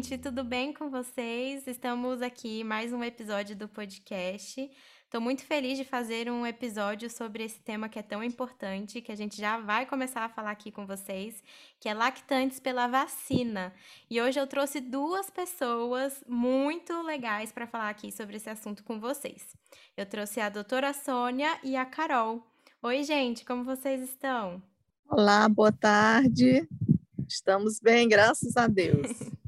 gente, tudo bem com vocês? Estamos aqui mais um episódio do podcast. Estou muito feliz de fazer um episódio sobre esse tema que é tão importante, que a gente já vai começar a falar aqui com vocês, que é lactantes pela vacina. E hoje eu trouxe duas pessoas muito legais para falar aqui sobre esse assunto com vocês. Eu trouxe a doutora Sônia e a Carol. Oi, gente, como vocês estão? Olá, boa tarde. Estamos bem, graças a Deus.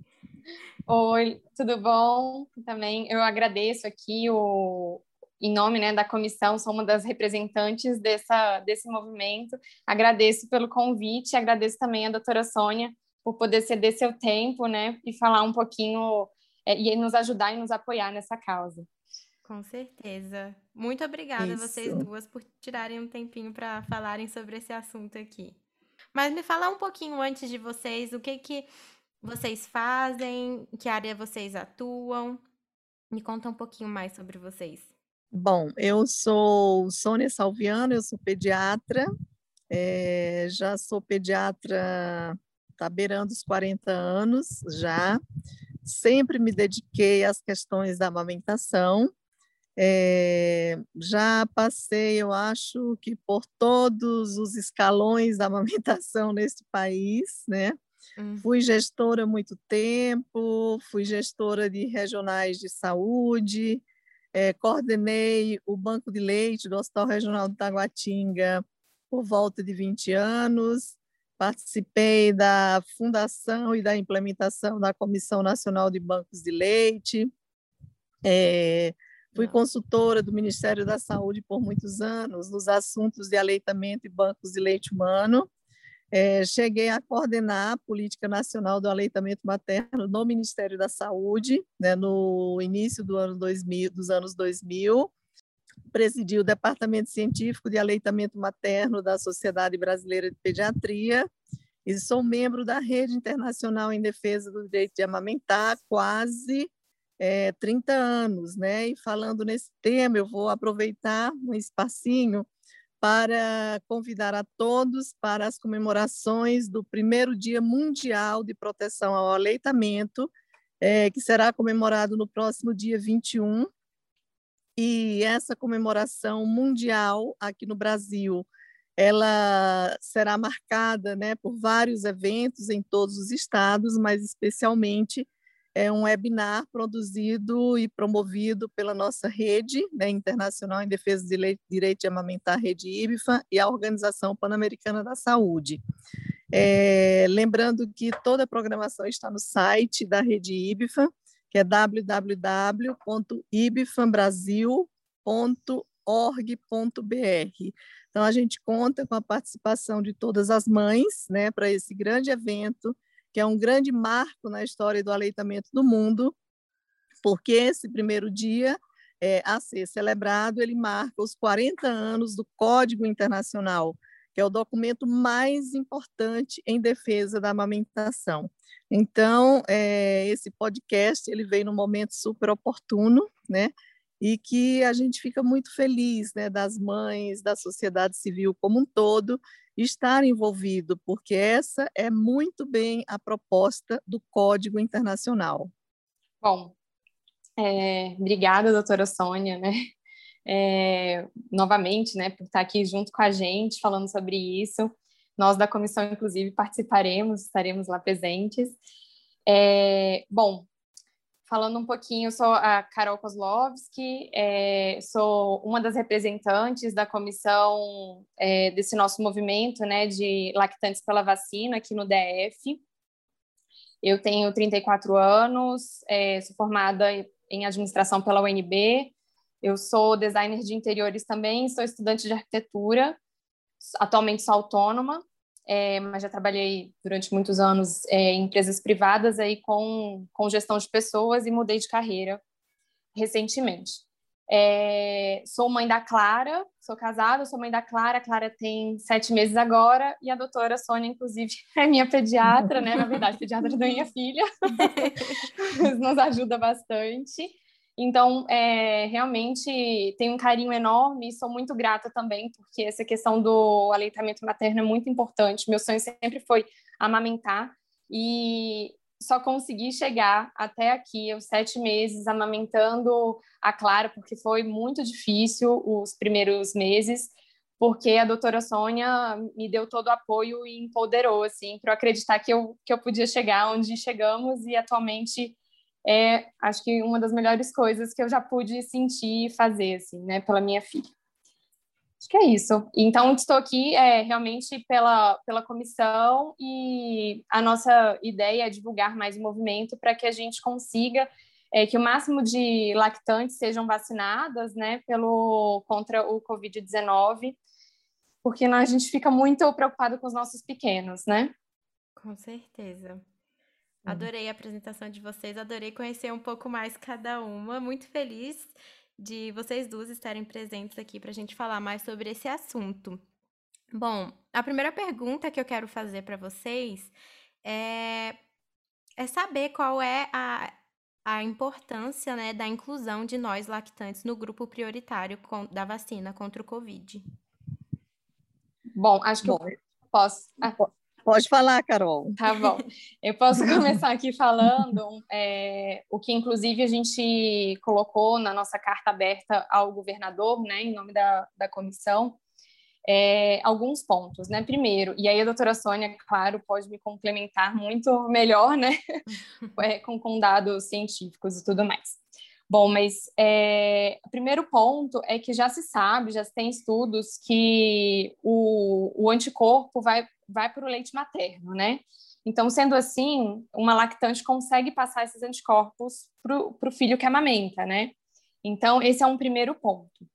Oi, tudo bom? Também eu agradeço aqui o, em nome né, da comissão, sou uma das representantes dessa, desse movimento. Agradeço pelo convite, agradeço também a doutora Sônia por poder ceder seu tempo né, e falar um pouquinho é, e nos ajudar e nos apoiar nessa causa. Com certeza. Muito obrigada Isso. a vocês duas por tirarem um tempinho para falarem sobre esse assunto aqui. Mas me falar um pouquinho antes de vocês, o que que vocês fazem, em que área vocês atuam. Me conta um pouquinho mais sobre vocês. Bom, eu sou Sônia Salviano, eu sou pediatra, é, já sou pediatra, está beirando os 40 anos já, sempre me dediquei às questões da amamentação, é, já passei, eu acho que por todos os escalões da amamentação neste país, né? Uhum. Fui gestora há muito tempo, fui gestora de regionais de saúde, é, coordenei o Banco de Leite do Hospital Regional de Taguatinga por volta de 20 anos, participei da fundação e da implementação da Comissão Nacional de Bancos de Leite, é, fui consultora do Ministério da Saúde por muitos anos nos assuntos de aleitamento e bancos de leite humano, é, cheguei a coordenar a Política Nacional do Aleitamento Materno no Ministério da Saúde, né, no início do ano 2000, dos anos 2000. Presidi o Departamento Científico de Aleitamento Materno da Sociedade Brasileira de Pediatria e sou membro da Rede Internacional em Defesa do Direito de Amamentar quase é, 30 anos, né? E falando nesse tema, eu vou aproveitar um espacinho para convidar a todos para as comemorações do primeiro Dia Mundial de Proteção ao Aleitamento, é, que será comemorado no próximo dia 21. E essa comemoração mundial aqui no Brasil, ela será marcada né, por vários eventos em todos os estados, mas especialmente é um webinar produzido e promovido pela nossa rede né, internacional em defesa do direito de amamentar, rede IBFA, e a Organização Pan-Americana da Saúde. É, lembrando que toda a programação está no site da rede IBFA, que é www.ibfanbrasil.org.br. Então, a gente conta com a participação de todas as mães né, para esse grande evento, que é um grande marco na história do aleitamento do mundo, porque esse primeiro dia é, a ser celebrado, ele marca os 40 anos do Código Internacional, que é o documento mais importante em defesa da amamentação. Então, é, esse podcast ele veio num momento super oportuno, né? E que a gente fica muito feliz, né, das mães, da sociedade civil como um todo, estar envolvido, porque essa é muito bem a proposta do Código Internacional. Bom, é, obrigada, doutora Sônia, né? É, novamente, né, por estar aqui junto com a gente falando sobre isso. Nós da comissão, inclusive, participaremos, estaremos lá presentes. É, bom, falando um pouquinho, sou a Carol Kozlovski, é, sou uma das representantes da comissão é, desse nosso movimento né, de lactantes pela vacina aqui no DF. Eu tenho 34 anos, é, sou formada em administração pela UNB, eu sou designer de interiores também, sou estudante de arquitetura, atualmente sou autônoma, é, mas já trabalhei durante muitos anos é, em empresas privadas aí com, com gestão de pessoas e mudei de carreira recentemente. É, sou mãe da Clara, sou casada, sou mãe da Clara, a Clara tem sete meses agora, e a doutora Sônia, inclusive, é minha pediatra, né? Na verdade, pediatra da minha filha, nos ajuda bastante. Então, é, realmente tenho um carinho enorme e sou muito grata também, porque essa questão do aleitamento materno é muito importante. Meu sonho sempre foi amamentar e só consegui chegar até aqui, os sete meses, amamentando a Clara, porque foi muito difícil os primeiros meses, porque a doutora Sônia me deu todo o apoio e empoderou, assim, para eu acreditar que eu, que eu podia chegar onde chegamos e atualmente é, acho que uma das melhores coisas que eu já pude sentir e fazer, assim, né, pela minha filha. Acho que é isso. Então, estou aqui é, realmente pela, pela comissão e a nossa ideia é divulgar mais o movimento para que a gente consiga é, que o máximo de lactantes sejam vacinadas né, pelo, contra o Covid-19, porque a gente fica muito preocupado com os nossos pequenos, né? Com certeza. Adorei a apresentação de vocês, adorei conhecer um pouco mais cada uma. Muito feliz de vocês duas estarem presentes aqui para a gente falar mais sobre esse assunto. Bom, a primeira pergunta que eu quero fazer para vocês é, é saber qual é a, a importância né, da inclusão de nós lactantes no grupo prioritário com, da vacina contra o Covid. Bom, acho que Bom, eu posso. Ah. Pode falar, Carol. Tá bom. Eu posso começar aqui falando é, o que, inclusive, a gente colocou na nossa carta aberta ao governador, né, em nome da, da comissão, é, alguns pontos, né? Primeiro, e aí a doutora Sônia, claro, pode me complementar muito melhor, né, é, com, com dados científicos e tudo mais. Bom, mas é, o primeiro ponto é que já se sabe, já se tem estudos que o, o anticorpo vai vai para o leite materno, né? Então, sendo assim, uma lactante consegue passar esses anticorpos para o filho que amamenta, né? Então, esse é um primeiro ponto.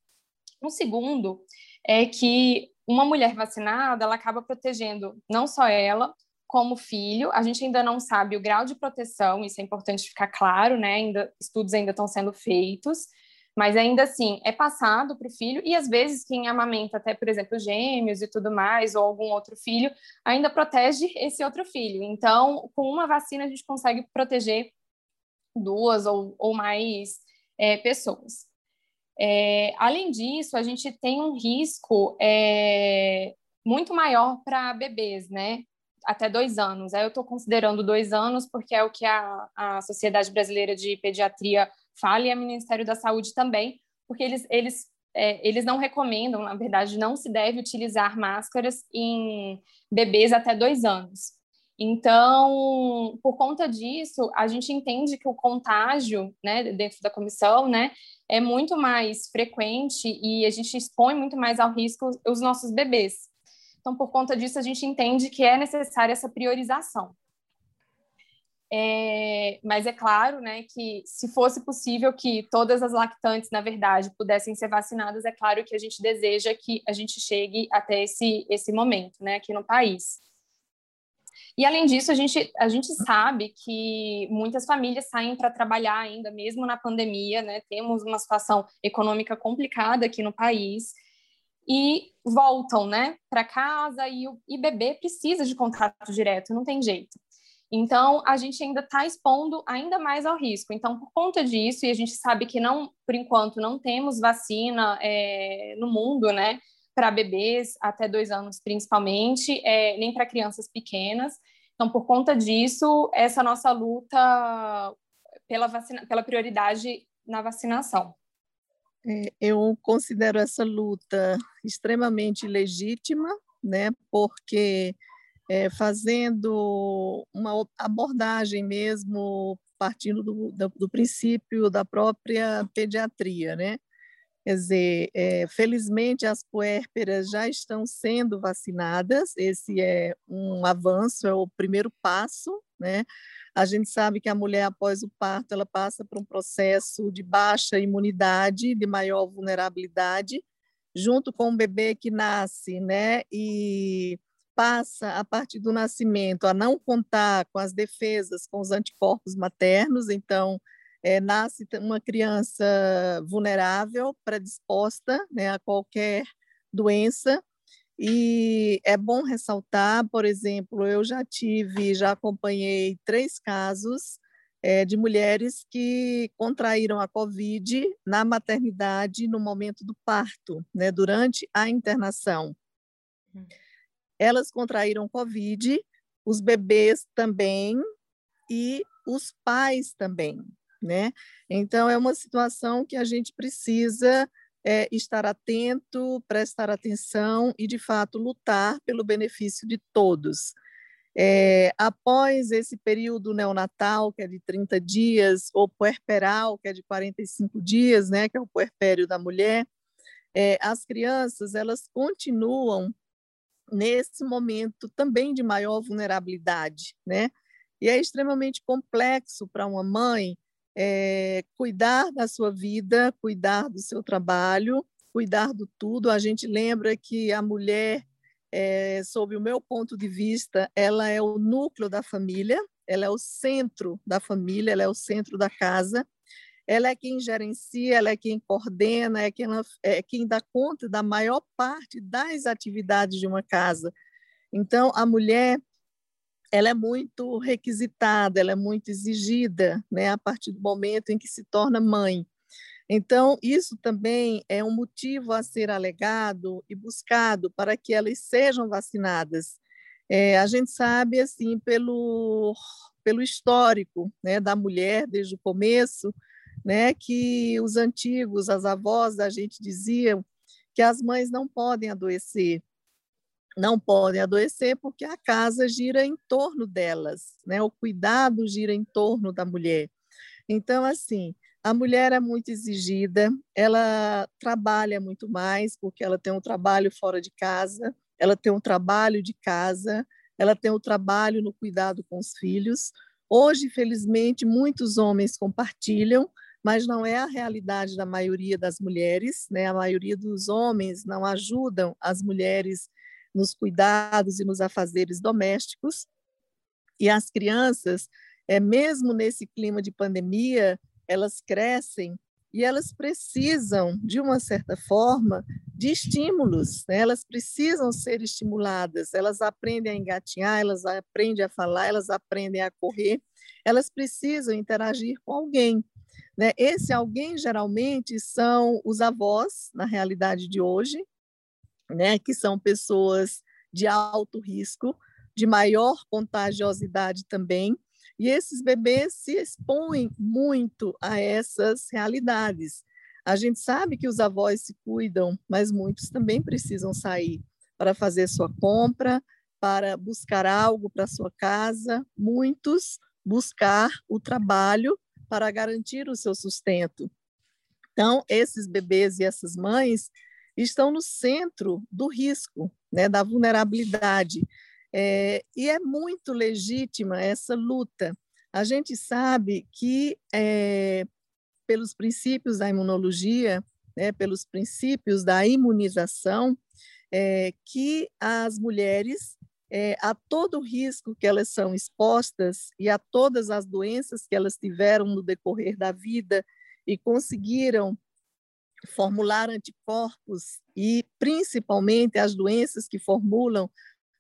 Um segundo é que uma mulher vacinada, ela acaba protegendo não só ela, como filho. A gente ainda não sabe o grau de proteção, isso é importante ficar claro, né? Ainda, estudos ainda estão sendo feitos, mas ainda assim é passado para o filho e às vezes quem amamenta até, por exemplo, gêmeos e tudo mais ou algum outro filho ainda protege esse outro filho. Então, com uma vacina a gente consegue proteger duas ou, ou mais é, pessoas. É, além disso, a gente tem um risco é, muito maior para bebês, né? Até dois anos. Aí eu estou considerando dois anos porque é o que a, a Sociedade Brasileira de Pediatria fala e a Ministério da Saúde também, porque eles, eles, é, eles não recomendam, na verdade, não se deve utilizar máscaras em bebês até dois anos. Então, por conta disso, a gente entende que o contágio, né, dentro da comissão, né, é muito mais frequente e a gente expõe muito mais ao risco os nossos bebês. Então, por conta disso, a gente entende que é necessária essa priorização. É, mas é claro, né, que se fosse possível que todas as lactantes, na verdade, pudessem ser vacinadas, é claro que a gente deseja que a gente chegue até esse, esse momento, né, aqui no país. E além disso, a gente, a gente sabe que muitas famílias saem para trabalhar ainda, mesmo na pandemia, né? Temos uma situação econômica complicada aqui no país e voltam, né, para casa e o e bebê precisa de contato direto, não tem jeito. Então, a gente ainda está expondo ainda mais ao risco. Então, por conta disso, e a gente sabe que não, por enquanto, não temos vacina é, no mundo, né, para bebês até dois anos, principalmente, é, nem para crianças pequenas. Então, por conta disso, essa nossa luta pela, vacina, pela prioridade na vacinação. É, eu considero essa luta extremamente legítima, né, porque é, fazendo uma abordagem mesmo partindo do, do, do, princípio da própria pediatria, né? Quer dizer, é, felizmente as puérperas já estão sendo vacinadas, esse é um avanço, é o primeiro passo, né? A gente sabe que a mulher, após o parto, ela passa por um processo de baixa imunidade, de maior vulnerabilidade, junto com o bebê que nasce, né? E passa, a partir do nascimento, a não contar com as defesas, com os anticorpos maternos, então, é, nasce uma criança vulnerável, predisposta né, a qualquer doença, e é bom ressaltar, por exemplo, eu já tive, já acompanhei três casos é, de mulheres que contraíram a Covid na maternidade no momento do parto, né, durante a internação. Hum elas contraíram Covid, os bebês também, e os pais também, né? Então, é uma situação que a gente precisa é, estar atento, prestar atenção e, de fato, lutar pelo benefício de todos. É, após esse período neonatal, que é de 30 dias, ou puerperal, que é de 45 dias, né, que é o puerpério da mulher, é, as crianças elas continuam nesse momento também de maior vulnerabilidade, né? E é extremamente complexo para uma mãe é, cuidar da sua vida, cuidar do seu trabalho, cuidar do tudo. A gente lembra que a mulher, é, sob o meu ponto de vista, ela é o núcleo da família, ela é o centro da família, ela é o centro da casa. Ela é quem gerencia, ela é quem coordena, é quem, é quem dá conta da maior parte das atividades de uma casa. Então, a mulher ela é muito requisitada, ela é muito exigida, né, a partir do momento em que se torna mãe. Então, isso também é um motivo a ser alegado e buscado para que elas sejam vacinadas. É, a gente sabe, assim, pelo, pelo histórico né, da mulher desde o começo, né, que os antigos, as avós da gente diziam que as mães não podem adoecer, não podem adoecer porque a casa gira em torno delas, né? O cuidado gira em torno da mulher. Então, assim, a mulher é muito exigida, ela trabalha muito mais porque ela tem um trabalho fora de casa, ela tem um trabalho de casa, ela tem o um trabalho no cuidado com os filhos. Hoje, felizmente, muitos homens compartilham, mas não é a realidade da maioria das mulheres, né? A maioria dos homens não ajudam as mulheres nos cuidados e nos afazeres domésticos. E as crianças, é, mesmo nesse clima de pandemia, elas crescem e elas precisam, de uma certa forma, de estímulos, né? elas precisam ser estimuladas, elas aprendem a engatinhar, elas aprendem a falar, elas aprendem a correr, elas precisam interagir com alguém. Né? Esse alguém, geralmente, são os avós, na realidade de hoje, né, que são pessoas de alto risco, de maior contagiosidade também, e esses bebês se expõem muito a essas realidades. A gente sabe que os avós se cuidam, mas muitos também precisam sair para fazer sua compra, para buscar algo para sua casa, muitos buscar o trabalho para garantir o seu sustento. Então, esses bebês e essas mães estão no centro do risco, né, da vulnerabilidade. É, e é muito legítima essa luta. A gente sabe que, é, pelos princípios da imunologia, né, pelos princípios da imunização, é, que as mulheres, é, a todo o risco que elas são expostas e a todas as doenças que elas tiveram no decorrer da vida e conseguiram formular anticorpos e, principalmente, as doenças que formulam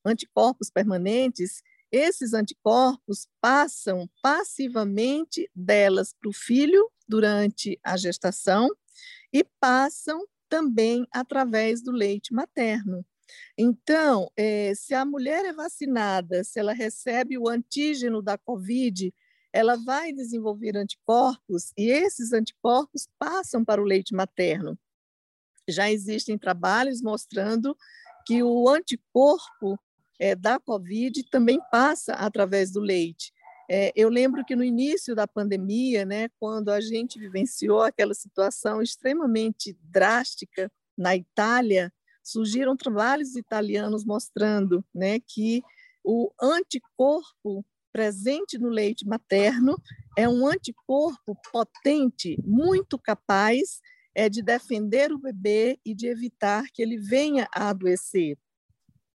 anticorpos permanentes, esses anticorpos passam passivamente delas para o filho durante a gestação e passam também através do leite materno. Então, eh, se a mulher é vacinada, se ela recebe o antígeno da COVID, ela vai desenvolver anticorpos e esses anticorpos passam para o leite materno. Já existem trabalhos mostrando que o anticorpo é, da COVID também passa através do leite. É, eu lembro que no início da pandemia, né, quando a gente vivenciou aquela situação extremamente drástica na Itália, surgiram trabalhos italianos mostrando né, que o anticorpo presente no leite materno é um anticorpo potente, muito capaz é, de defender o bebê e de evitar que ele venha a adoecer.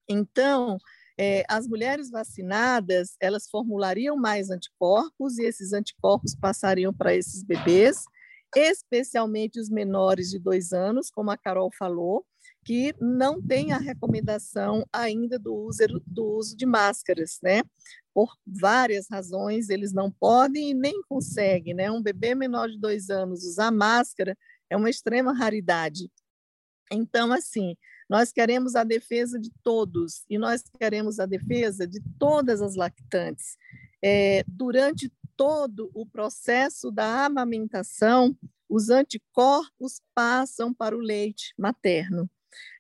Então, é, as mulheres vacinadas, elas formulariam mais anticorpos e esses anticorpos passariam para esses bebês, especialmente os menores de dois anos, como a Carol falou, que não tem a recomendação ainda do uso, do uso de máscaras, né? Por várias razões, eles não podem e nem conseguem, né? Um bebê menor de dois anos usar máscara é uma extrema raridade. Então, assim, nós queremos a defesa de todos e nós queremos a defesa de todas as lactantes. é, durante todo o processo da amamentação, os anticorpos passam para o leite materno.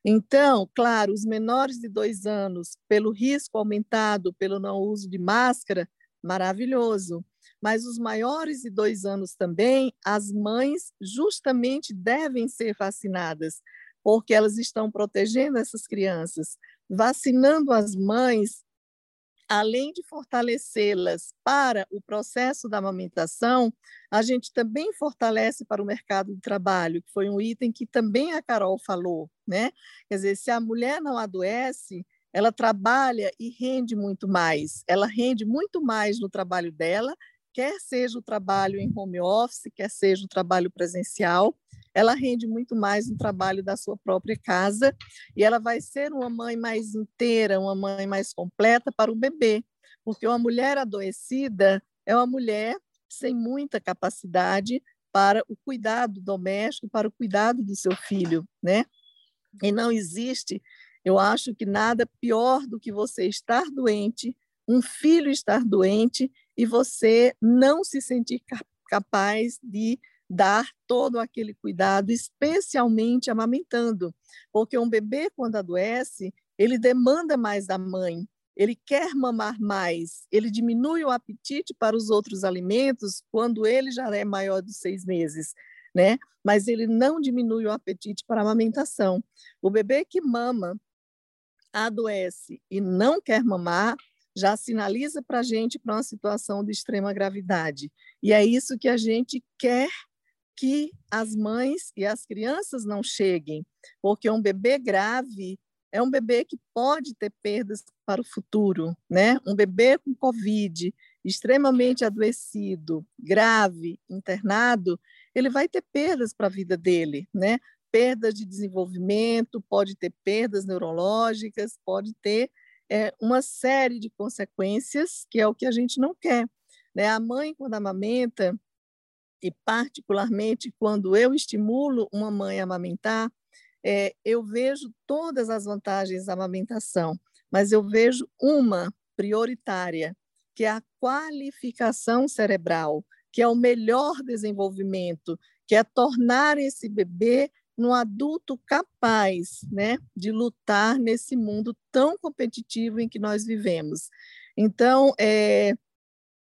Então, claro, os menores de dois anos, pelo risco aumentado pelo não uso de máscara, maravilhoso. Mas os maiores de dois anos também, as mães justamente devem ser vacinadas, porque elas estão protegendo essas crianças. Vacinando as mães, além de fortalecê-las para o processo da amamentação, a gente também fortalece para o mercado de trabalho, que foi um item que também a Carol falou, né? Quer dizer, se a mulher não adoece, ela trabalha e rende muito mais. Ela rende muito mais no trabalho dela, quer seja o trabalho em home office, quer seja o trabalho presencial, ela rende muito mais no trabalho da sua própria casa e ela vai ser uma mãe mais inteira, uma mãe mais completa para o bebê, porque uma mulher adoecida é uma mulher sem muita capacidade para o cuidado doméstico, para o cuidado do seu filho, né? E não existe eu acho que nada pior do que você estar doente, um filho estar doente e você não se sentir capaz de dar todo aquele cuidado, especialmente amamentando, porque um bebê quando adoece, ele demanda mais da mãe, ele quer mamar mais, ele diminui o apetite para os outros alimentos quando ele já é maior de seis meses, né? Mas ele não diminui o apetite para a amamentação. O bebê que mama adoece e não quer mamar, já sinaliza para a gente para uma situação de extrema gravidade. E é isso que a gente quer que as mães e as crianças não cheguem, porque um bebê grave é um bebê que pode ter perdas para o futuro, né? Um bebê com Covid, extremamente adoecido, grave, internado, ele vai ter perdas para a vida dele, né? perdas de desenvolvimento, pode ter perdas neurológicas, pode ter é, uma série de consequências, que é o que a gente não quer. Né? A mãe, quando amamenta, e particularmente quando eu estimulo uma mãe a amamentar, é, eu vejo todas as vantagens da amamentação, mas eu vejo uma prioritária, que é a qualificação cerebral, que é o melhor desenvolvimento, que é tornar esse bebê no adulto capaz né, de lutar nesse mundo tão competitivo em que nós vivemos. Então, é,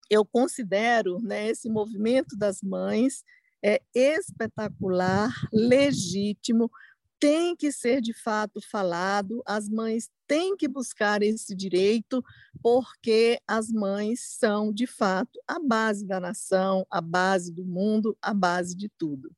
eu considero né, esse movimento das mães é, espetacular, legítimo, tem que ser de fato falado, as mães têm que buscar esse direito, porque as mães são, de fato, a base da nação, a base do mundo, a base de tudo.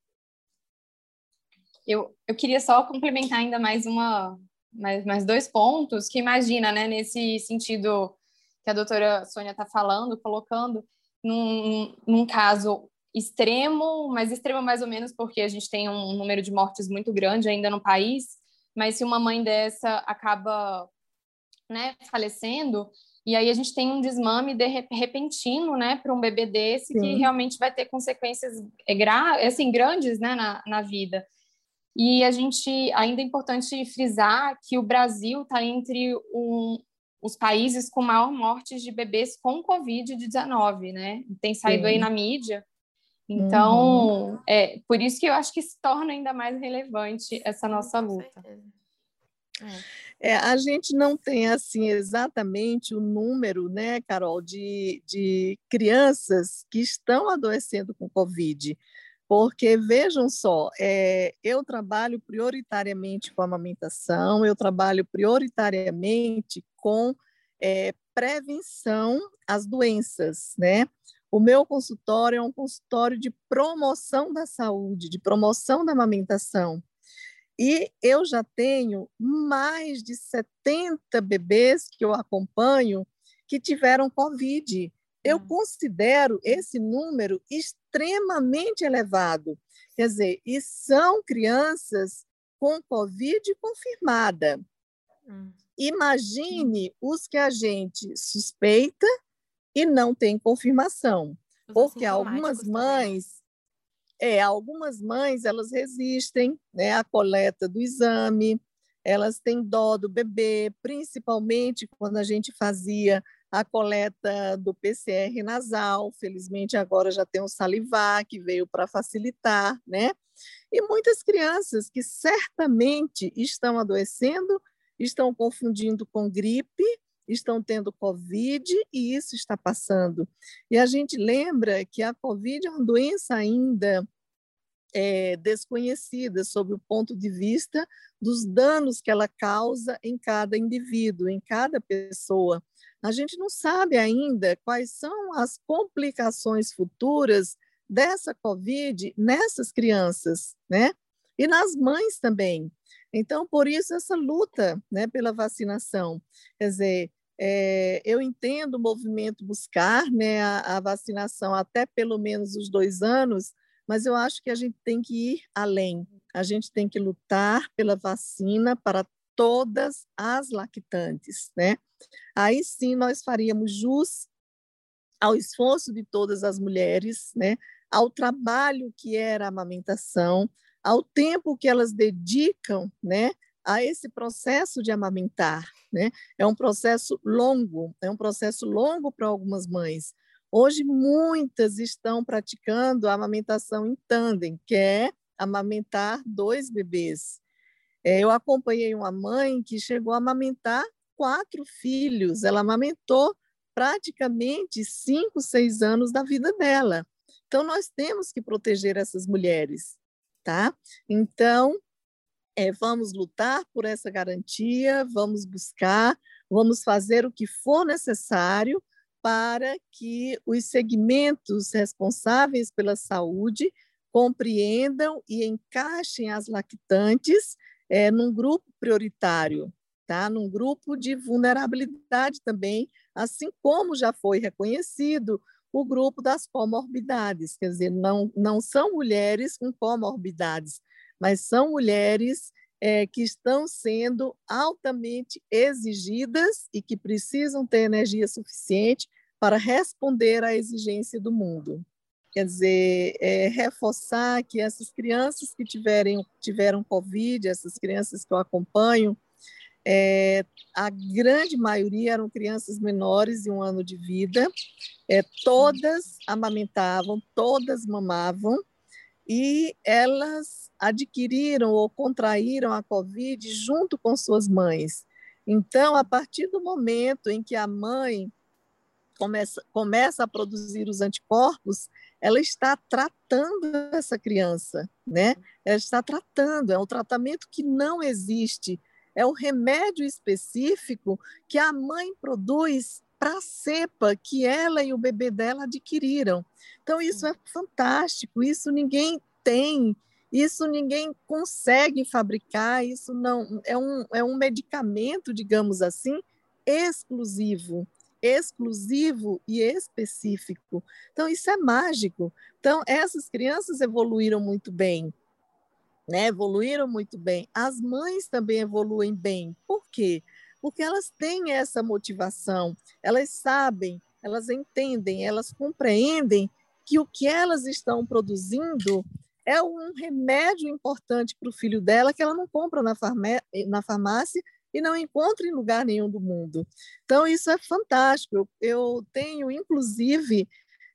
Eu, eu queria só complementar ainda mais uma, mais, mais dois pontos que imagina, né, nesse sentido que a doutora Sônia está falando, colocando num, num caso extremo, mas extremo mais ou menos porque a gente tem um número de mortes muito grande ainda no país, mas se uma mãe dessa acaba né, falecendo, e aí a gente tem um desmame de repentino, né, para um bebê desse Sim. que realmente vai ter consequências é, gra assim, grandes, né, na, na vida. E a gente ainda é importante frisar que o Brasil está entre um, os países com maior mortes de bebês com Covid-19, né? Tem saído Sim. aí na mídia. Então, uhum. é por isso que eu acho que se torna ainda mais relevante essa nossa luta. É, a gente não tem assim exatamente o número, né, Carol, de, de crianças que estão adoecendo com Covid. Porque, vejam só, é, eu trabalho prioritariamente com amamentação, eu trabalho prioritariamente com é, prevenção às doenças, né? O meu consultório é um consultório de promoção da saúde, de promoção da amamentação. E eu já tenho mais de 70 bebês que eu acompanho que tiveram Covid eu hum. considero esse número extremamente elevado. Quer dizer, e são crianças com Covid confirmada. Hum. Imagine os que a gente suspeita e não tem confirmação. Os porque algumas mães, é, algumas mães, elas resistem né, à coleta do exame, elas têm dó do bebê, principalmente quando a gente fazia a coleta do PCR nasal, felizmente agora já tem o salivar que veio para facilitar, né? E muitas crianças que certamente estão adoecendo, estão confundindo com gripe, estão tendo Covid e isso está passando. E a gente lembra que a Covid é uma doença ainda é, desconhecida sob o ponto de vista dos danos que ela causa em cada indivíduo, em cada pessoa. A gente não sabe ainda quais são as complicações futuras dessa Covid nessas crianças, né? E nas mães também. Então, por isso, essa luta né, pela vacinação. Quer dizer, é, eu entendo o movimento buscar né, a, a, vacinação até pelo menos os dois anos, mas eu acho que a gente tem que ir além. A gente tem que lutar pela vacina para todas as lactantes, né? Aí sim nós faríamos jus ao esforço de todas as mulheres, né? Ao trabalho que era a amamentação, ao tempo que elas dedicam, né? a esse processo de amamentar, né? É um processo longo, é um processo longo para algumas mães. Hoje muitas estão praticando a amamentação em tandem, que é amamentar dois bebês. É, eu acompanhei uma mãe que chegou a amamentar quatro filhos. Ela amamentou praticamente cinco, seis anos da vida dela. Então nós temos que proteger essas mulheres, tá? Então é, vamos lutar por essa garantia, vamos buscar, vamos fazer o que for necessário para que os segmentos responsáveis pela saúde compreendam e encaixem as lactantes é, num grupo prioritário, tá? num grupo de vulnerabilidade também, assim como já foi reconhecido o grupo das comorbidades, quer dizer, não, não são mulheres com comorbidades, mas são mulheres é, que estão sendo altamente exigidas e que precisam ter energia suficiente para responder à exigência do mundo. Quer dizer, é, reforçar que essas crianças que tiverem, tiveram Covid, essas crianças que eu acompanho, é, a grande maioria eram crianças menores de um ano de vida, é, todas amamentavam, todas mamavam, e elas adquiriram ou contraíram a Covid junto com suas mães. Então, a partir do momento em que a mãe começa, começa a produzir os anticorpos, ela está tratando essa criança, né? Ela está tratando, é um tratamento que não existe, é o remédio específico que a mãe produz para a cepa que ela e o bebê dela adquiriram. Então, isso é fantástico, isso ninguém tem, isso ninguém consegue fabricar, isso não é um, é um medicamento, digamos assim, exclusivo, exclusivo e específico. Então, isso é mágico. Então, essas crianças evoluíram muito bem, né? Evoluíram muito bem. As mães também evoluem bem. Por quê? porque elas têm essa motivação, elas sabem, elas entendem, elas compreendem que o que elas estão produzindo é um remédio importante para o filho dela que ela não compra na, na farmácia e não encontra em lugar nenhum do mundo. Então, isso é fantástico. Eu, eu tenho, inclusive,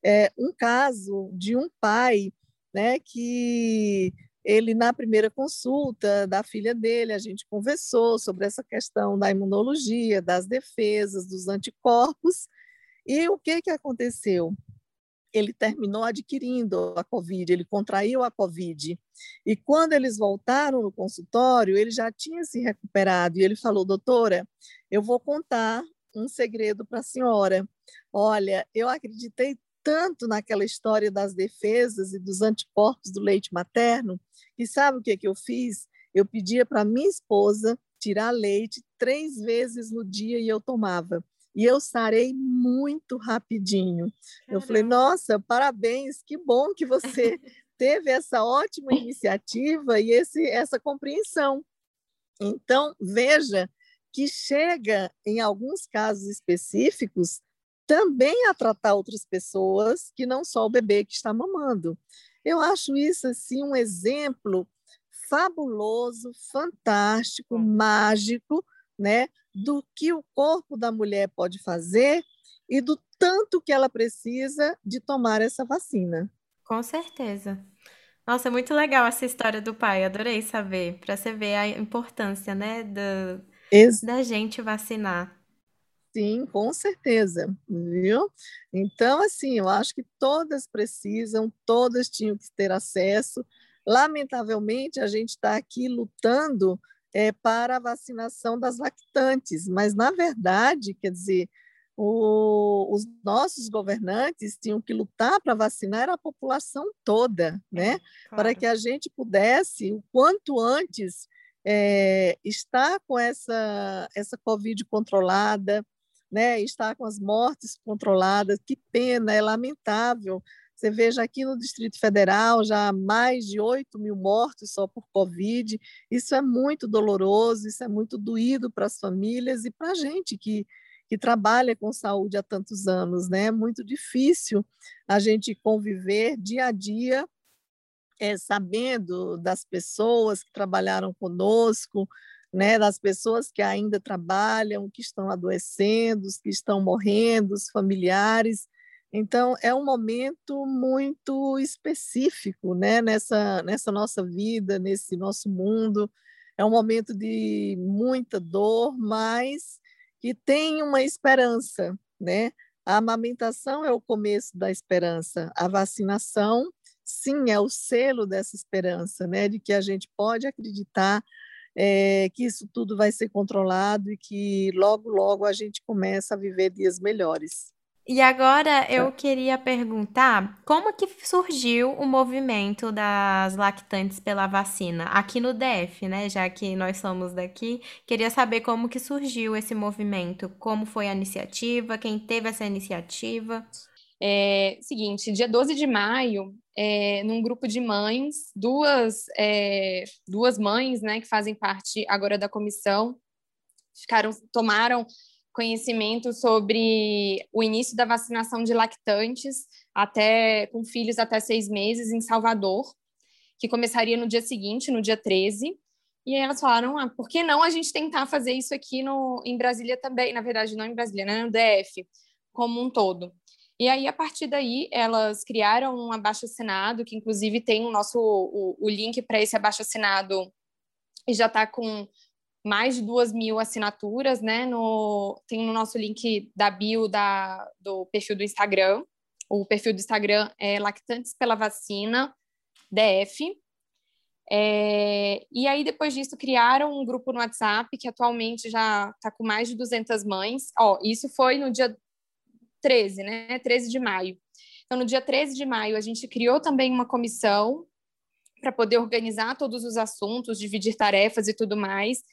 é, um caso de um pai né, que ele, na primeira consulta da filha dele, a gente conversou sobre essa questão da imunologia, das defesas, dos anticorpos. E o que, que aconteceu? Ele terminou adquirindo a Covid, ele contraiu a Covid. E quando eles voltaram no consultório, ele já tinha se recuperado. E ele falou: Doutora, eu vou contar um segredo para a senhora. Olha, eu acreditei tanto naquela história das defesas e dos anticorpos do leite materno, que sabe o que, que eu fiz? Eu pedia para minha esposa tirar leite três vezes no dia e eu tomava. E eu sarei muito rapidinho. Caramba. Eu falei, nossa, parabéns, que bom que você teve essa ótima iniciativa e esse, essa compreensão. Então, veja que chega, em alguns casos específicos, também a tratar outras pessoas que não só o bebê que está mamando. Eu acho isso assim um exemplo fabuloso, fantástico, mágico, né, do que o corpo da mulher pode fazer e do tanto que ela precisa de tomar essa vacina. Com certeza. Nossa, muito legal essa história do pai, adorei saber, para você ver a importância, né, do, Ex da gente vacinar. Sim, com certeza, viu? Então, assim, eu acho que todas precisam, todas tinham que ter acesso. Lamentavelmente, a gente está aqui lutando é, para a vacinação das lactantes, mas, na verdade, quer dizer, o, os nossos governantes tinham que lutar para vacinar a população toda, né? Claro. Para que a gente pudesse, o quanto antes, é, estar com essa, essa Covid controlada, né? estar com as mortes controladas. Que pena, é lamentável. Você veja aqui no Distrito Federal já mais de 8 mil mortos só por Covid. Isso é muito doloroso, isso é muito doído para as famílias e para a gente que que trabalha com saúde há tantos anos, né? É muito difícil a gente conviver dia a dia é, sabendo das pessoas que trabalharam conosco, né, das pessoas que ainda trabalham, que estão adoecendo, que estão morrendo, os familiares. Então, é um momento muito específico né, nessa, nessa nossa vida, nesse nosso mundo. É um momento de muita dor, mas que tem uma esperança, né? A amamentação é o começo da esperança, a vacinação, sim, é o selo dessa esperança, né? De que a gente pode acreditar é, que isso tudo vai ser controlado e que logo, logo a gente começa a viver dias melhores. E agora eu queria perguntar como que surgiu o movimento das lactantes pela vacina aqui no DF, né? Já que nós somos daqui, queria saber como que surgiu esse movimento, como foi a iniciativa, quem teve essa iniciativa. É, seguinte, dia 12 de maio, é, num grupo de mães, duas, é, duas mães, né, que fazem parte agora da comissão, ficaram, tomaram conhecimento sobre o início da vacinação de lactantes até com filhos até seis meses em Salvador, que começaria no dia seguinte, no dia 13. E aí elas falaram, ah, por que não a gente tentar fazer isso aqui no, em Brasília também? Na verdade, não em Brasília, né? no DF, como um todo. E aí, a partir daí, elas criaram um abaixo-assinado, que inclusive tem o nosso o, o link para esse abaixo-assinado e já está com mais de duas mil assinaturas, né? No, tem no nosso link da bio da, do perfil do Instagram. O perfil do Instagram é Lactantes pela Vacina DF. É, e aí, depois disso, criaram um grupo no WhatsApp que atualmente já está com mais de 200 mães. Ó, isso foi no dia 13, né? 13 de maio. Então, no dia 13 de maio, a gente criou também uma comissão para poder organizar todos os assuntos, dividir tarefas e tudo mais.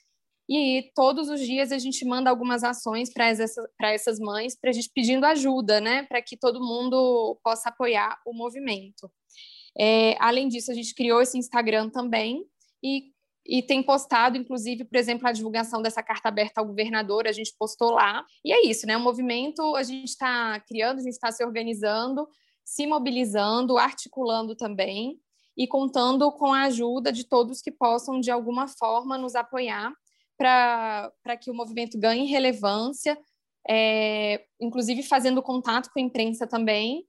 E todos os dias a gente manda algumas ações para essa, essas mães, para a gente pedindo ajuda, né? Para que todo mundo possa apoiar o movimento. É, além disso, a gente criou esse Instagram também e, e tem postado, inclusive, por exemplo, a divulgação dessa carta aberta ao governador, a gente postou lá. E é isso, né? O movimento a gente está criando, a gente está se organizando, se mobilizando, articulando também e contando com a ajuda de todos que possam, de alguma forma, nos apoiar para que o movimento ganhe relevância, é, inclusive fazendo contato com a imprensa também,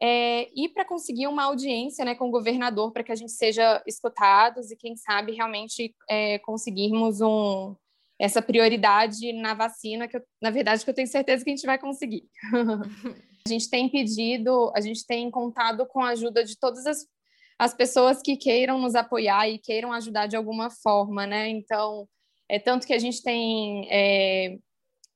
é, e para conseguir uma audiência né, com o governador, para que a gente seja escutados e, quem sabe, realmente é, conseguirmos um, essa prioridade na vacina, que eu, na verdade que eu tenho certeza que a gente vai conseguir. a gente tem pedido, a gente tem contado com a ajuda de todas as, as pessoas que queiram nos apoiar e queiram ajudar de alguma forma, né? Então, é tanto que a gente tem é,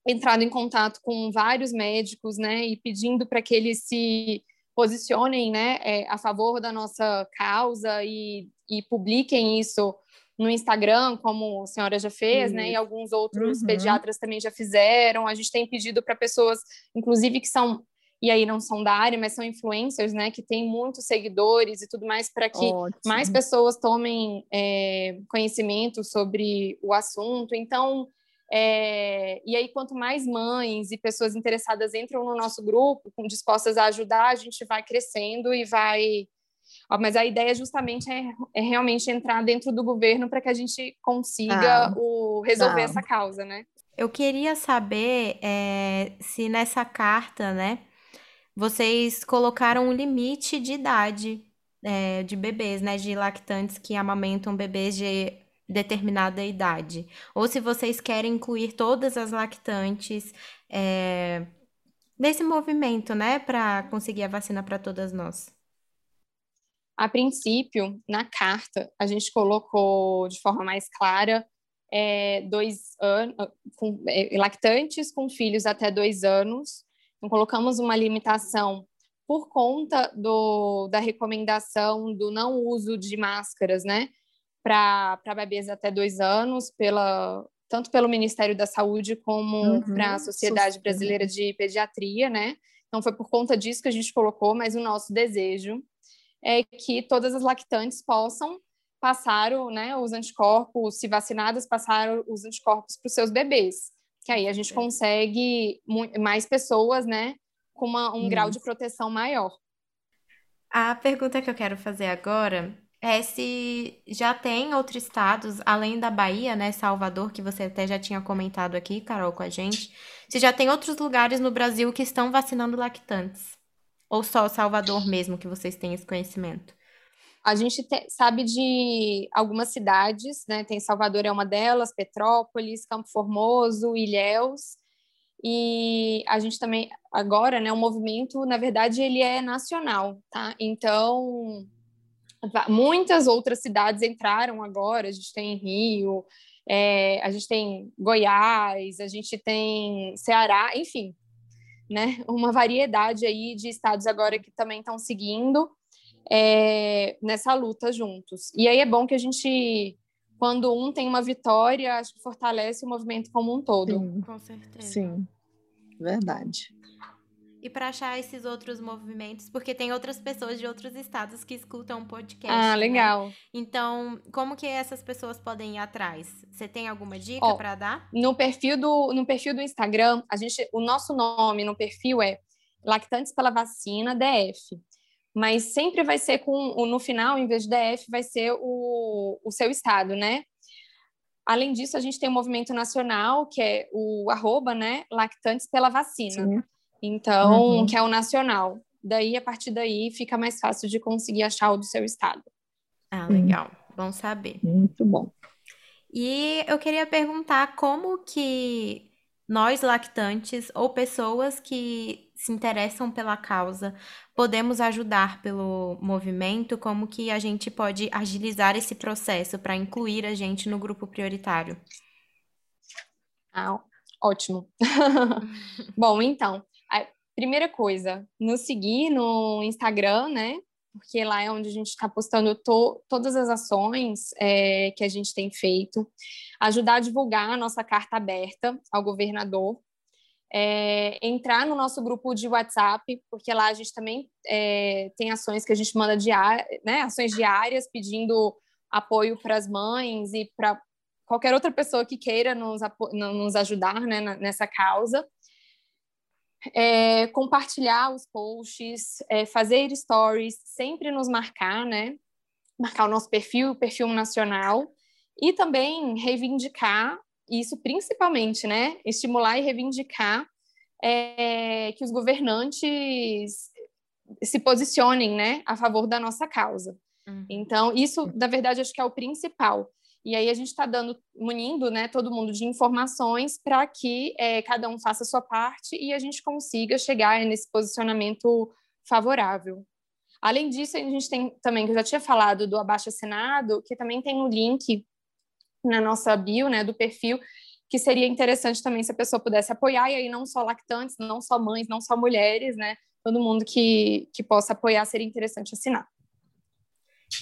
entrado em contato com vários médicos, né, e pedindo para que eles se posicionem, né, é, a favor da nossa causa e, e publiquem isso no Instagram, como a senhora já fez, né? E alguns outros uhum. pediatras também já fizeram. A gente tem pedido para pessoas, inclusive que são e aí não são da área, mas são influencers, né, que têm muitos seguidores e tudo mais, para que Ótimo. mais pessoas tomem é, conhecimento sobre o assunto. Então, é, e aí, quanto mais mães e pessoas interessadas entram no nosso grupo, dispostas a ajudar, a gente vai crescendo e vai. Mas a ideia justamente é, é realmente entrar dentro do governo para que a gente consiga ah, o, resolver tá. essa causa, né? Eu queria saber é, se nessa carta, né, vocês colocaram um limite de idade é, de bebês, né, de lactantes que amamentam bebês de determinada idade. Ou se vocês querem incluir todas as lactantes é, nesse movimento, né, para conseguir a vacina para todas nós. A princípio, na carta, a gente colocou de forma mais clara é, dois anos, com, é, lactantes com filhos até dois anos. Então, colocamos uma limitação por conta do, da recomendação do não uso de máscaras, né, para bebês até dois anos, pela, tanto pelo Ministério da Saúde como uhum, para a Sociedade Brasileira de Pediatria, né? Então, foi por conta disso que a gente colocou, mas o nosso desejo é que todas as lactantes possam passar o, né, os anticorpos, se vacinadas, passar os anticorpos para os seus bebês. Que aí a gente consegue mais pessoas, né, com uma, um grau de proteção maior. A pergunta que eu quero fazer agora é se já tem outros estados, além da Bahia, né, Salvador, que você até já tinha comentado aqui, Carol, com a gente, se já tem outros lugares no Brasil que estão vacinando lactantes. Ou só Salvador mesmo que vocês têm esse conhecimento? A gente te, sabe de algumas cidades, né? Tem Salvador é uma delas, Petrópolis, Campo Formoso, Ilhéus. E a gente também agora, né, o movimento, na verdade, ele é nacional, tá? Então, muitas outras cidades entraram agora, a gente tem Rio, é, a gente tem Goiás, a gente tem Ceará, enfim, né? Uma variedade aí de estados agora que também estão seguindo é, nessa luta juntos. E aí é bom que a gente, quando um tem uma vitória, acho que fortalece o movimento como um todo. Sim, com certeza. Sim, verdade e para achar esses outros movimentos, porque tem outras pessoas de outros estados que escutam o podcast. Ah, né? legal. Né? Então, como que essas pessoas podem ir atrás? Você tem alguma dica para dar? No perfil do no perfil do Instagram, a gente o nosso nome no perfil é Lactantes pela Vacina DF. Mas sempre vai ser com no final, em vez de DF, vai ser o, o seu estado, né? Além disso, a gente tem o um movimento nacional, que é o arroba, né? Lactantes pela vacina. Sim. Então, uhum. que é o nacional. Daí, a partir daí, fica mais fácil de conseguir achar o do seu estado. Ah, legal. Bom saber. Muito bom. E eu queria perguntar como que nós lactantes ou pessoas que se interessam pela causa podemos ajudar pelo movimento, como que a gente pode agilizar esse processo para incluir a gente no grupo prioritário? Ah, ótimo. Bom, então, Primeira coisa, nos seguir no Instagram, né? Porque lá é onde a gente está postando to todas as ações é, que a gente tem feito. Ajudar a divulgar a nossa carta aberta ao governador. É, entrar no nosso grupo de WhatsApp, porque lá a gente também é, tem ações que a gente manda diárias, né? Ações diárias pedindo apoio para as mães e para qualquer outra pessoa que queira nos, nos ajudar né, nessa causa é, compartilhar os posts, é, fazer stories, sempre nos marcar, né? Marcar o nosso perfil, o perfil nacional, e também reivindicar isso principalmente, né? Estimular e reivindicar é, que os governantes se posicionem, né, a favor da nossa causa. Uhum. Então, isso, na verdade, acho que é o principal. E aí a gente está dando, munindo né, todo mundo de informações para que é, cada um faça a sua parte e a gente consiga chegar nesse posicionamento favorável. Além disso, a gente tem também, que eu já tinha falado do Abaixo Assinado, que também tem um link na nossa bio, né, do perfil, que seria interessante também se a pessoa pudesse apoiar, e aí não só lactantes, não só mães, não só mulheres, né, todo mundo que, que possa apoiar seria interessante assinar.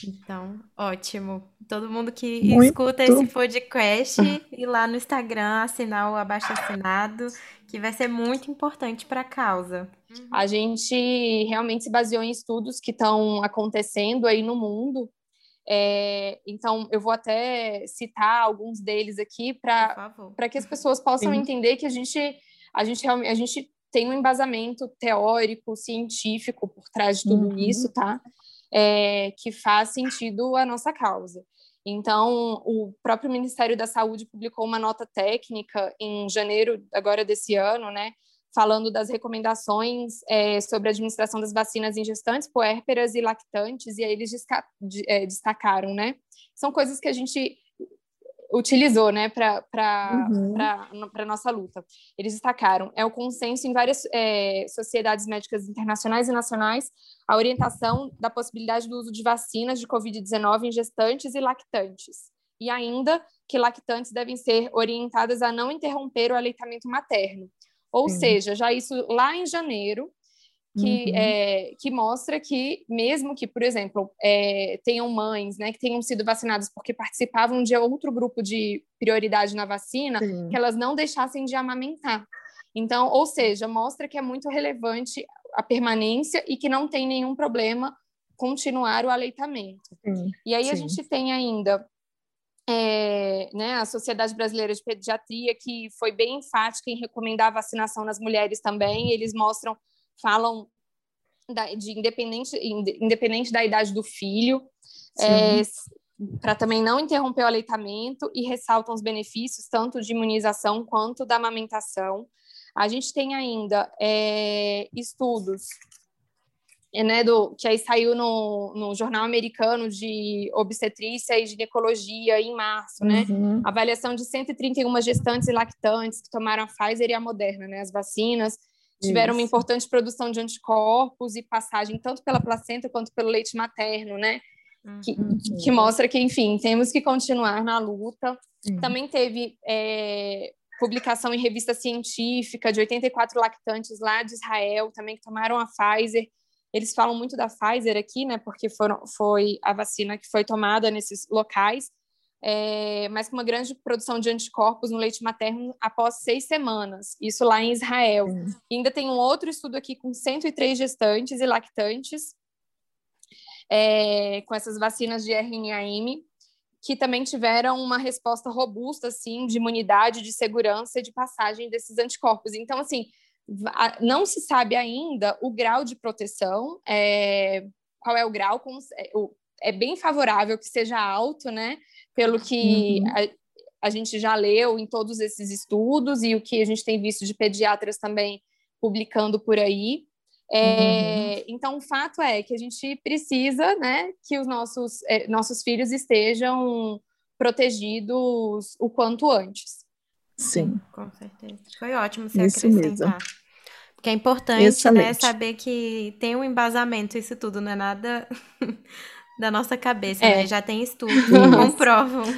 Então, ótimo. Todo mundo que Muito. escuta esse podcast e lá no Instagram assinar o abaixo assinado, que vai ser muito importante para a causa. A gente realmente se baseou em estudos que estão acontecendo aí no mundo. É, então, eu vou até citar alguns deles aqui para que as pessoas possam Sim. entender que a gente, a gente a gente tem um embasamento teórico, científico por trás de tudo uhum. isso, tá? é, que faz sentido a nossa causa. Então, o próprio Ministério da Saúde publicou uma nota técnica em janeiro agora desse ano, né, falando das recomendações é, sobre a administração das vacinas em gestantes, puérperas e lactantes, e aí eles é, destacaram, né? São coisas que a gente utilizou, né, para uhum. a nossa luta. Eles destacaram, é o consenso em várias é, sociedades médicas internacionais e nacionais, a orientação da possibilidade do uso de vacinas de Covid-19 em gestantes e lactantes. E ainda que lactantes devem ser orientadas a não interromper o aleitamento materno. Ou seja, já isso lá em janeiro, que, uhum. é, que mostra que, mesmo que, por exemplo, é, tenham mães né, que tenham sido vacinadas porque participavam de outro grupo de prioridade na vacina, Sim. que elas não deixassem de amamentar. Então, ou seja, mostra que é muito relevante a permanência e que não tem nenhum problema continuar o aleitamento. Sim. E aí Sim. a gente tem ainda é, né, a Sociedade Brasileira de Pediatria, que foi bem enfática em recomendar a vacinação nas mulheres também, eles mostram falam da, de independente, independente da idade do filho, é, para também não interromper o aleitamento e ressaltam os benefícios tanto de imunização quanto da amamentação. A gente tem ainda é, estudos né, do, que aí saiu no, no Jornal Americano de Obstetrícia e Ginecologia em março, né? Uhum. Avaliação de 131 gestantes e lactantes que tomaram a Pfizer e a Moderna, né? As vacinas, tiveram Isso. uma importante produção de anticorpos e passagem tanto pela placenta quanto pelo leite materno, né? Que, uhum. que mostra que, enfim, temos que continuar na luta. Uhum. Também teve é, publicação em revista científica de 84 lactantes lá de Israel, também que tomaram a Pfizer. Eles falam muito da Pfizer aqui, né? Porque foram, foi a vacina que foi tomada nesses locais é, mas com uma grande produção de anticorpos no leite materno após seis semanas, isso lá em Israel. Uhum. Ainda tem um outro estudo aqui com 103 gestantes e lactantes, é, com essas vacinas de RNAM, que também tiveram uma resposta robusta, assim, de imunidade, de segurança e de passagem desses anticorpos. Então, assim, não se sabe ainda o grau de proteção, é, qual é o grau, é, é bem favorável que seja alto, né? pelo que uhum. a, a gente já leu em todos esses estudos e o que a gente tem visto de pediatras também publicando por aí. É, uhum. Então, o fato é que a gente precisa né, que os nossos, é, nossos filhos estejam protegidos o quanto antes. Sim. Com certeza. Foi ótimo você isso acrescentar. Mesmo. Porque é importante né, saber que tem um embasamento, isso tudo, não é nada da nossa cabeça, é. né? Já tem estudos que comprovam.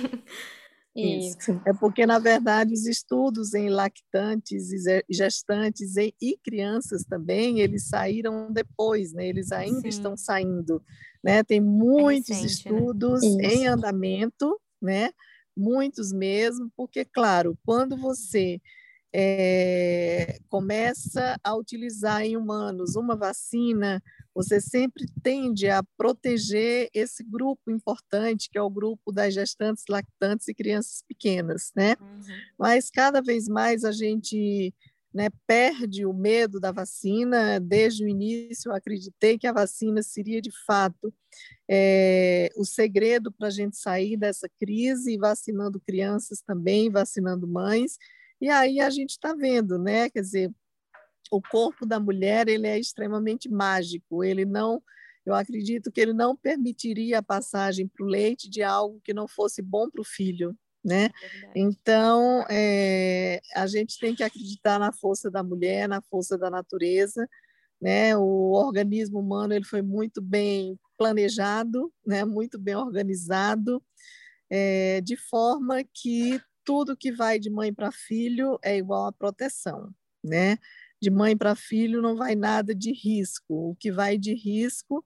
Isso. É porque, na verdade, os estudos em lactantes, gestantes e crianças também, eles saíram depois, né? Eles ainda Sim. estão saindo, né? Tem muitos é recente, né? estudos né? em andamento, né? Muitos mesmo, porque, claro, quando você é, começa a utilizar em humanos uma vacina você sempre tende a proteger esse grupo importante, que é o grupo das gestantes, lactantes e crianças pequenas, né? Uhum. Mas cada vez mais a gente né, perde o medo da vacina. Desde o início, eu acreditei que a vacina seria, de fato, é, o segredo para a gente sair dessa crise, vacinando crianças também, vacinando mães. E aí a gente está vendo, né? Quer dizer, o corpo da mulher ele é extremamente mágico. Ele não, eu acredito que ele não permitiria a passagem para o leite de algo que não fosse bom para o filho, né? É então é, a gente tem que acreditar na força da mulher, na força da natureza, né? O organismo humano ele foi muito bem planejado, né? Muito bem organizado, é, de forma que tudo que vai de mãe para filho é igual a proteção, né? de mãe para filho não vai nada de risco. O que vai de risco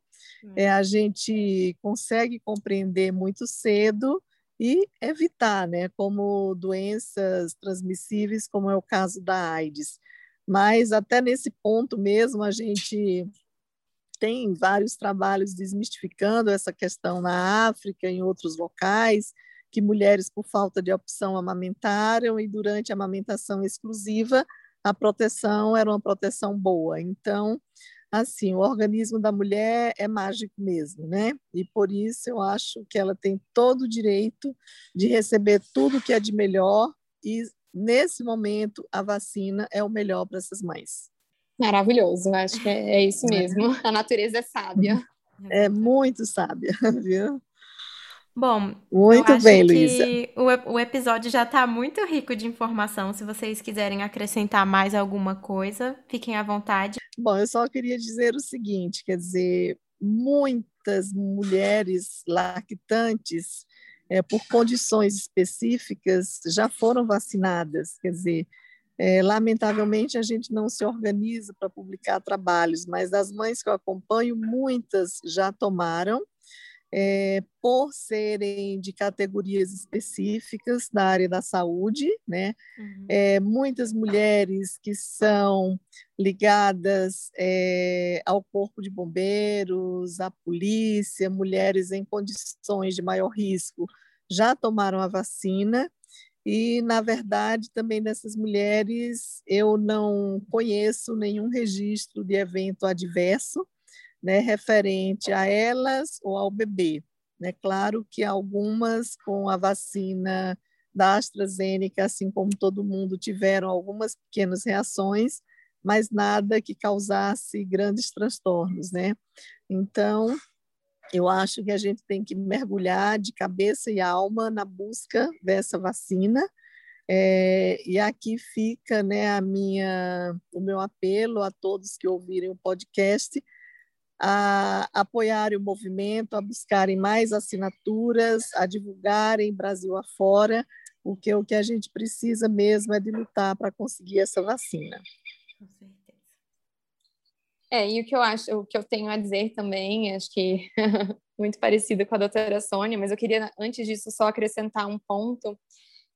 é hum. a gente consegue compreender muito cedo e evitar, né, como doenças transmissíveis, como é o caso da AIDS. Mas até nesse ponto mesmo a gente tem vários trabalhos desmistificando essa questão na África, em outros locais, que mulheres por falta de opção amamentaram e durante a amamentação exclusiva a proteção era uma proteção boa. Então, assim, o organismo da mulher é mágico mesmo, né? E por isso eu acho que ela tem todo o direito de receber tudo que é de melhor e nesse momento a vacina é o melhor para essas mães. Maravilhoso, acho que é, é isso mesmo. A natureza é sábia. É muito sábia, viu? Bom, muito bem, Luísa. O, o episódio já está muito rico de informação. Se vocês quiserem acrescentar mais alguma coisa, fiquem à vontade. Bom, eu só queria dizer o seguinte: quer dizer, muitas mulheres lactantes, é, por condições específicas, já foram vacinadas. Quer dizer, é, lamentavelmente a gente não se organiza para publicar trabalhos, mas das mães que eu acompanho, muitas já tomaram é, por serem de categorias específicas da área da saúde, né? Uhum. É, muitas mulheres que são ligadas é, ao corpo de bombeiros, à polícia, mulheres em condições de maior risco já tomaram a vacina. E, na verdade, também dessas mulheres, eu não conheço nenhum registro de evento adverso, né, referente a elas ou ao bebê. É claro que algumas com a vacina da AstraZeneca, assim como todo mundo, tiveram algumas pequenas reações, mas nada que causasse grandes transtornos, né? Então, eu acho que a gente tem que mergulhar de cabeça e alma na busca dessa vacina. É, e aqui fica né, a minha, o meu apelo a todos que ouvirem o podcast a apoiarem o movimento, a buscarem mais assinaturas, a divulgarem Brasil afora, porque o que a gente precisa mesmo é de lutar para conseguir essa vacina. Com certeza. É, e o que eu acho, o que eu tenho a dizer também, acho que muito parecido com a doutora Sônia, mas eu queria, antes disso, só acrescentar um ponto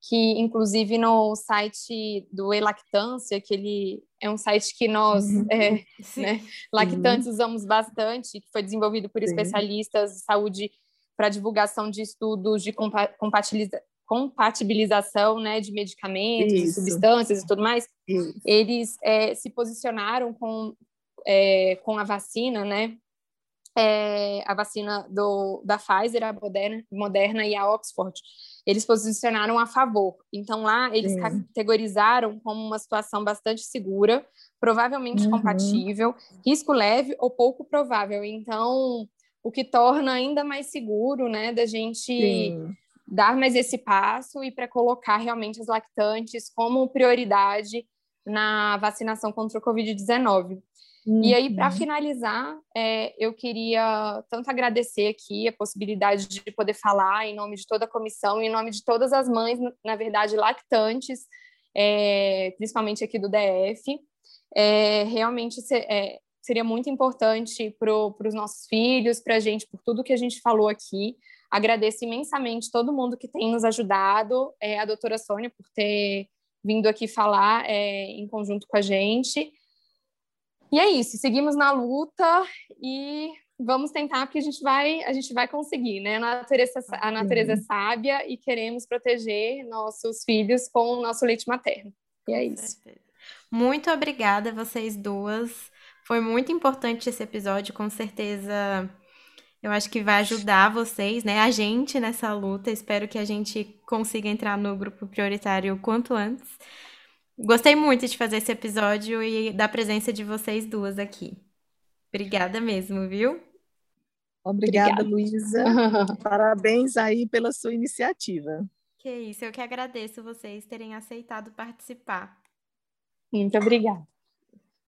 que inclusive no site do Elactância, que ele é um site que nós, uhum. é, né, lactantes, uhum. usamos bastante, que foi desenvolvido por Sim. especialistas de saúde para divulgação de estudos de compatibiliza compatibilização né, de medicamentos, de substâncias e tudo mais. Isso. Eles é, se posicionaram com, é, com a vacina, né? É, a vacina do, da Pfizer, a Moderna, Moderna e a Oxford eles posicionaram a favor. Então, lá, eles Sim. categorizaram como uma situação bastante segura, provavelmente uhum. compatível, risco leve ou pouco provável. Então, o que torna ainda mais seguro, né, da gente Sim. dar mais esse passo e para colocar realmente as lactantes como prioridade na vacinação contra o Covid-19. Uhum. E aí, para uhum. finalizar, é, eu queria tanto agradecer aqui a possibilidade de poder falar em nome de toda a comissão, em nome de todas as mães, na verdade, lactantes, é, principalmente aqui do DF. É, realmente é, seria muito importante para os nossos filhos, para a gente, por tudo que a gente falou aqui. Agradeço imensamente todo mundo que tem nos ajudado, é, a doutora Sônia por ter vindo aqui falar é, em conjunto com a gente. E é isso, seguimos na luta e vamos tentar porque a gente vai, a gente vai conseguir, né? A natureza, a natureza é sábia e queremos proteger nossos filhos com o nosso leite materno. E é isso. Muito obrigada vocês duas. Foi muito importante esse episódio, com certeza. Eu acho que vai ajudar vocês, né? A gente nessa luta. Espero que a gente consiga entrar no grupo prioritário o quanto antes. Gostei muito de fazer esse episódio e da presença de vocês duas aqui. Obrigada mesmo, viu? Obrigada, Obrigada. Luísa. Parabéns aí pela sua iniciativa. Que isso, eu que agradeço vocês terem aceitado participar. Muito obrigada.